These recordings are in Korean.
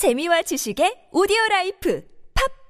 재미와 지식의 오디오 라이프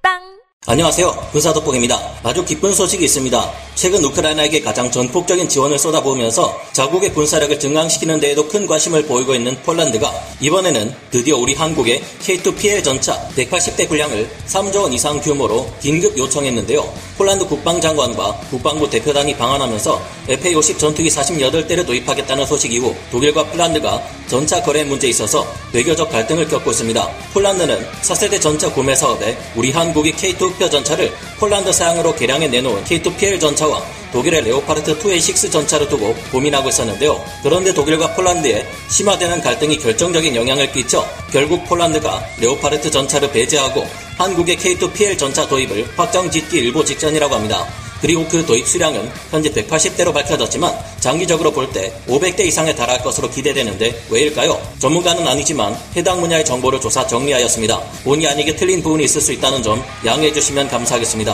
팟빵 안녕하세요. 군사돋보기입니다. 아주 기쁜 소식이 있습니다. 최근 우크라이나에게 가장 전폭적인 지원을 쏟아부으면서 자국의 군사력을 증강시키는 데에도 큰 관심을 보이고 있는 폴란드가 이번에는 드디어 우리 한국의 K2 PL 전차 180대 분량을 3조 원 이상 규모로 긴급 요청했는데요. 폴란드 국방장관과 국방부 대표단이 방한하면서 FA-50 전투기 48대를 도입하겠다는 소식 이후 독일과 폴란드가 전차 거래 문제에 있어서 외교적 갈등을 겪고 있습니다. 폴란드는 4세대 전차 구매 사업에 우리 한국이 K2 흑표 전차를 폴란드 사양으로 개량해 내놓은 K2PL 전차와 독일의 레오파르트 2A6 전차를 두고 고민하고 있었는데요. 그런데 독일과 폴란드에 심화되는 갈등이 결정적인 영향을 끼쳐 결국 폴란드가 레오파르트 전차를 배제하고 한국의 K2PL 전차 도입을 확정 짓기 일보 직전이라고 합니다. 그리고 그 도입 수량은 현재 180대로 밝혀졌지만 장기적으로 볼 때 500대 이상에 달할 것으로 기대되는데 왜일까요? 전문가는 아니지만 해당 분야의 정보를 조사 정리하였습니다. 본의 아니게 틀린 부분이 있을 수 있다는 점 양해해 주시면 감사하겠습니다.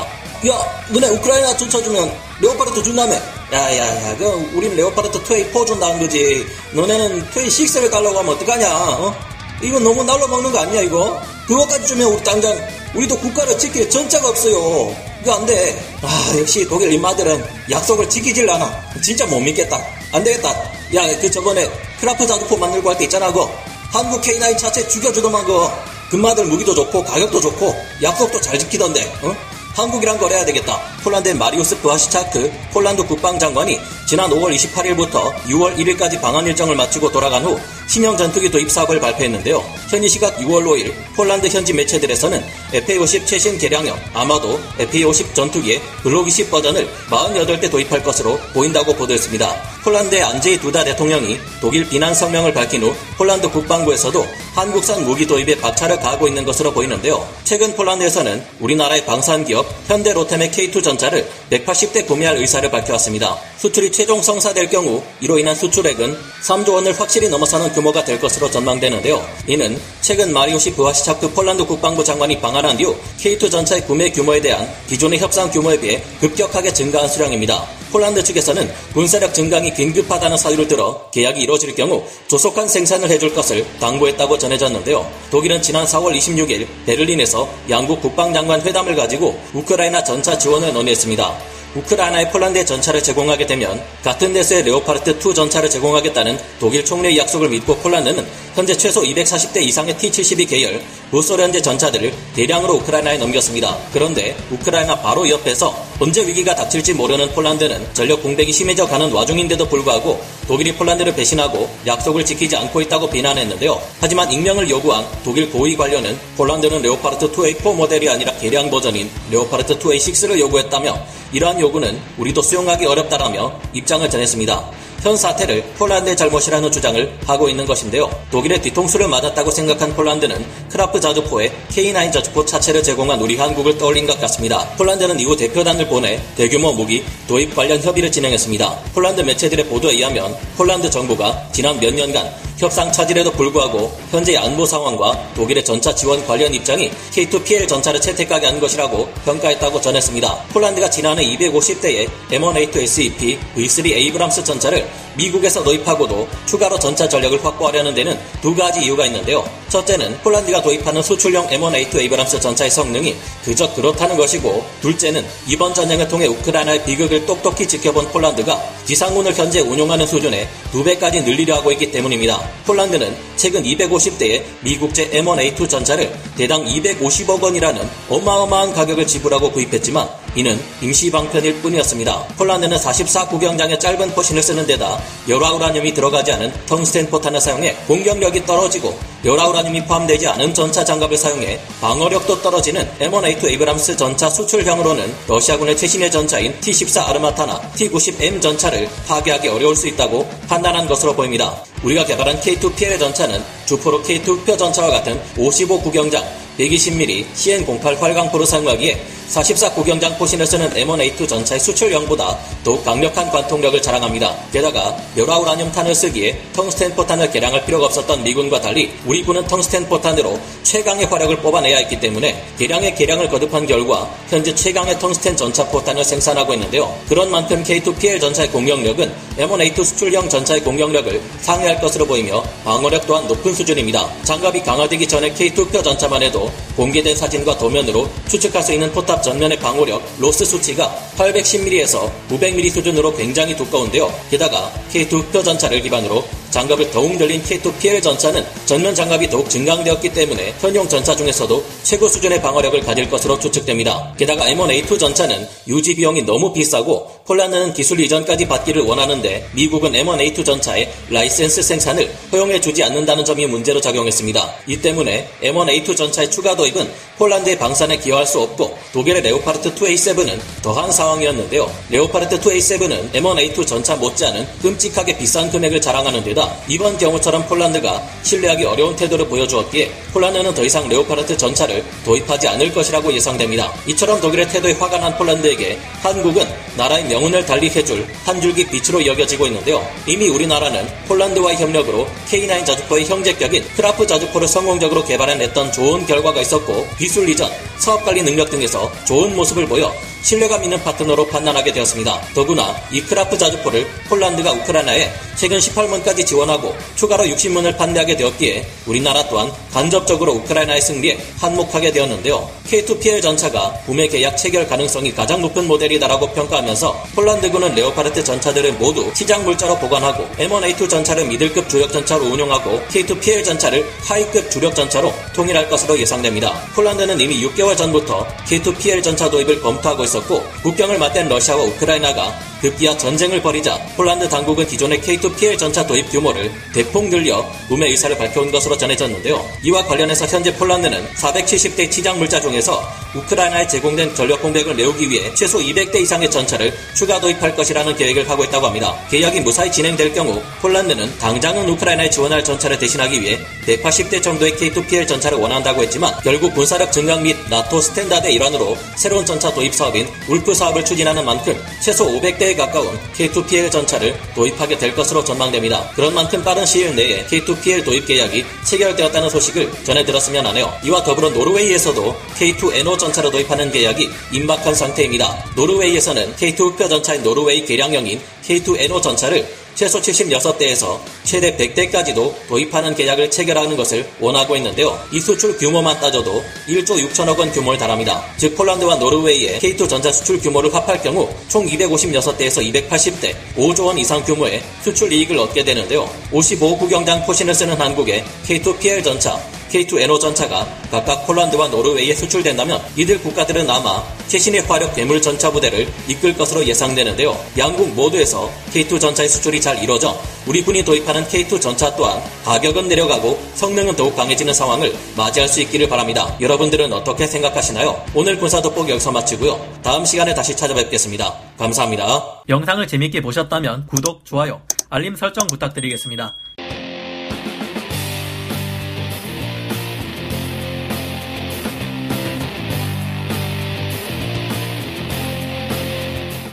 야, 너네 우크라이나 전차 주면 레오파르트 준다며? 야야야, 그 우린 레오파르트 2A 4 준다는 거지. 너네는 2A 6를 가려고 하면 어떡하냐? 어? 이거 너무 날로 먹는 거 아니야 이거? 그것까지 주면 우리 당장 우리도 국가를 지킬 전차가 없어요. 이거 안 돼. 아, 역시 독일 임마들은 약속을 지키질 않아. 진짜 못 믿겠다. 안 되겠다. 야, 그 저번에 크라프 자주포 만들고 할 때 있잖아, 그거. 한국 K9 자체 죽여주더만, 그거. 금마들 무기도 좋고, 가격도 좋고, 약속도 잘 지키던데, 어? 한국이랑 거래해야 되겠다. 폴란드의 마리우스 부하시차크 폴란드 국방장관이 지난 5월 28일부터 6월 1일까지 방한 일정을 마치고 돌아간 후 신형 전투기 도입 사업을 발표했는데요. 현지 시각 6월 5일 폴란드 현지 매체들에서는 FA-50 최신 개량형 아마도 FA-50 전투기의 블록 20 버전을 48대 도입할 것으로 보인다고 보도했습니다. 폴란드의 안제이 두다 대통령이 독일 비난 성명을 밝힌 후 폴란드 국방부에서도 한국산 무기 도입에 박차를 가하고 있는 것으로 보이는데요. 최근 폴란드에서는 우리나라의 방산기업 현대 로템의 K2 전차를 180대 구매할 의사를 밝혀왔습니다. 수출이 최종 성사될 경우 이로 인한 수출액은 3조 원을 확실히 넘어서는 규모가 될 것으로 전망되는데요. 이는 최근 마리오시 부하시차크 폴란드 국방부 장관이 방한한 뒤 K2 전차의 구매 규모에 대한 기존의 협상 규모에 비해 급격하게 증가한 수량입니다. 폴란드 측에서는 군사력 증강이 긴급하다는 사유를 들어 계약이 이루어질 경우 조속한 생산을 해줄 것을 당부했다고 전해졌는데요. 독일은 지난 4월 26일 베를린에서 양국 국방장관 회담을 가지고 우크라이나 전차 지원을 논의했습니다. 우크라이나의 폴란드에 전차를 제공하게 되면 같은 데스의 레오파르트 2 전차를 제공하겠다는 독일 총리의 약속을 믿고 폴란드는 현재 최소 240대 이상의 T-72 계열 구소련제 전차들을 대량으로 우크라이나에 넘겼습니다. 그런데 우크라이나 바로 옆에서 언제 위기가 닥칠지 모르는 폴란드는 전력 공백이 심해져 가는 와중인데도 불구하고 독일이 폴란드를 배신하고 약속을 지키지 않고 있다고 비난했는데요. 하지만 익명을 요구한 독일 고위 관료는 폴란드는 레오파르트 2A4 모델이 아니라 개량 버전인 레오파르트 2A6를 요구했다며 이러한 요구는 우리도 수용하기 어렵다라며 입장을 전했습니다. 현 사태를 폴란드의 잘못이라는 주장을 하고 있는 것인데요. 독일의 뒤통수를 맞았다고 생각한 폴란드는 크라프 자주포에 K9 자주포 차체를 제공한 우리 한국을 떠올린 것 같습니다. 폴란드는 이후 대표단을 보내 대규모 무기 도입 관련 협의를 진행했습니다. 폴란드 매체들의 보도에 의하면 폴란드 정부가 지난 몇 년간 협상 차질에도 불구하고 현재 안보 상황과 독일의 전차 지원 관련 입장이 K2PL 전차를 채택하게 한 것이라고 평가했다고 전했습니다. 폴란드가 지난해 250대의 M1A2 SEP V3 에이브람스 전차를 미국에서 도입하고도 추가로 전차 전력을 확보하려는 데는 두 가지 이유가 있는데요. 첫째는 폴란드가 도입하는 수출용 M1A2 에이브람스 전차의 성능이 그저 그렇다는 것이고 둘째는 이번 전쟁을 통해 우크라이나의 비극을 똑똑히 지켜본 폴란드가 지상군을 현재 운용하는 수준에 두 배까지 늘리려 하고 있기 때문입니다. 폴란드는 최근 250대의 미국제 M1A2 전차를 대당 250억 원이라는 어마어마한 가격을 지불하고 구입했지만 이는 임시 방편일 뿐이었습니다. 폴란드는 44구경장의 짧은 포신을 쓰는 데다 열화 우라늄이 들어가지 않은 텅스텐 포탄을 사용해 공격력이 떨어지고 열화 우라늄이 포함되지 않은 전차 장갑을 사용해 방어력도 떨어지는 M1A2 에이브람스 전차 수출형으로는 러시아군의 최신의 전차인 T-14 아르마타나 T-90M 전차를 파괴하기 어려울 수 있다고 판단한 것으로 보입니다. 우리가 개발한 K2 PL 전차는 주포로 K2 흑표 전차와 같은 55 구경장 120mm CN08 활강포를 사용하기에 44 구경장 포신을 쓰는 M1A2 전차의 수출형보다 더욱 강력한 관통력을 자랑합니다. 게다가 열화우라늄탄을 쓰기에 텅스텐 포탄을 개량할 필요가 없었던 미군과 달리 우리 군은 텅스텐 포탄으로 최강의 화력을 뽑아내야 했기 때문에 개량의 개량을 거듭한 결과 현재 최강의 텅스텐 전차 포탄을 생산하고 있는데요. 그런 만큼 K2PL 전차의 공격력은 M1A2 수출형 전차의 공격력을 상회할 것으로 보이며 방어력 또한 높은 수준입니다. 장갑이 강화되기 전에 K2 흑표 전차만 해도 공개된 사진과 도면으로 추측할 수 있는 포탑 전면의 방어력 LOS 수치가 810mm에서 900mm 수준으로 굉장히 두꺼운데요. 게다가 K2 흑표 전차를 기반으로 장갑을 더욱 늘린 K2PL 전차는 전면 장갑이 더욱 증강되었기 때문에 현용 전차 중에서도 최고 수준의 방어력을 가질 것으로 추측됩니다. 게다가 M1A2 전차는 유지 비용이 너무 비싸고 폴란드는 기술 이전까지 받기를 원하는데 미국은 M1A2 전차의 라이센스 생산을 허용해 주지 않는다는 점이 문제로 작용했습니다. 이 때문에 M1A2 전차의 추가 도입은 폴란드의 방산에 기여할 수 없고 독일의 레오파르트 2A7은 더한 상황이었는데요. 레오파르트 2A7은 M1A2 전차 못지않은 끔찍하게 비싼 금액을 자랑하는 데다 이번 경우처럼 폴란드가 신뢰하기 어려운 태도를 보여주었기에 폴란드는 더 이상 레오파르트 전차를 도입하지 않을 것이라고 예상됩니다. 이처럼 독일의 태도에 화가 난 폴란드에게 한국은 나라의 명운을 달리 해줄 한 줄기 빛으로 여겨지고 있는데요. 이미 우리나라는 폴란드와의 협력으로 K9 자주포의 형제격인 크라프 자주포를 성공적으로 개발해냈던 좋은 결과가 있었고 기술 이전, 사업 관리 능력 등에서 좋은 모습을 보여 신뢰감 있는 파트너로 판단하게 되었습니다. 더구나 이 크라프 자주포를 폴란드가 우크라이나에 최근 18문까지 지원하고 추가로 60문을 판매하게 되었기에 우리나라 또한 간접적으로 우크라이나의 승리에 한몫하게 되었는데요. K2PL 전차가 구매 계약 체결 가능성이 가장 높은 모델이다라고 평가하면서 폴란드군은 레오파르트 전차들을 모두 치장 물자로 보관하고 M1A2 전차를 미들급 주력 전차로 운용하고 K2PL 전차를 high급 주력 전차로 통일할 것으로 예상됩니다. 폴란드는 이미 6개월 전부터 K2PL 전차 도입을 검토하고 있 었고 국경을 맞댄 러시아와 우크라이나가 급기야 전쟁을 벌이자 폴란드 당국은 기존의 K2PL 전차 도입 규모를 대폭 늘려 구매 의사를 밝혀온 것으로 전해졌는데요. 이와 관련해서 현재 폴란드는 470대 치장 물자 중에서 우크라이나에 제공된 전력 공백을 메우기 위해 최소 200대 이상의 전차를 추가 도입할 것이라는 계획을 하고 있다고 합니다. 계약이 무사히 진행될 경우 폴란드는 당장은 우크라이나에 지원할 전차를 대신하기 위해 180대 정도의 K2PL 전차를 원한다고 했지만 결국 군사력 증강 및 나토 스탠다드의 일환으로 새로운 전차 도입 사업인 울프 사업을 추진하는 만큼 최소 500대에 가까운 K2PL 전차를 도입하게 될 것으로 전망됩니다. 그런 만큼 빠른 시일 내에 K2PL 도입 계약이 체결되었다는 소식을 전해 들었으면 하네요. 이와 더불어 노르웨이에서도 K2NO 전차를 도입하는 계약이 임박한 상태입니다. 노르웨이에서는 K2 흑표 전차인 노르웨이 개량형인 K2NO 전차를 최소 76대에서 최대 100대까지도 도입하는 계약을 체결하는 것을 원하고 있는데요. 이 수출 규모만 따져도 1조 6천억 원 규모를 달합니다. 즉 폴란드와 노르웨이의 K2 전차 수출 규모를 합할 경우 총 256대에서 280대, 5조 원 이상 규모의 수출 이익을 얻게 되는데요. 55 구경장 포신을 쓰는 한국의 K2 PL 전차, K2NO 전차가 각각 폴란드와 노르웨이에 수출된다면 이들 국가들은 아마 최신의 화력 괴물 전차 부대를 이끌 것으로 예상되는데요. 양국 모두에서 K2 전차의 수출이 잘 이뤄져 우리 군이 도입하는 K2 전차 또한 가격은 내려가고 성능은 더욱 강해지는 상황을 맞이할 수 있기를 바랍니다. 여러분들은 어떻게 생각하시나요? 오늘 군사 돋보기 여기서 마치고요. 다음 시간에 다시 찾아뵙겠습니다. 감사합니다. 영상을 재밌게 보셨다면 구독, 좋아요, 알림 설정 부탁드리겠습니다.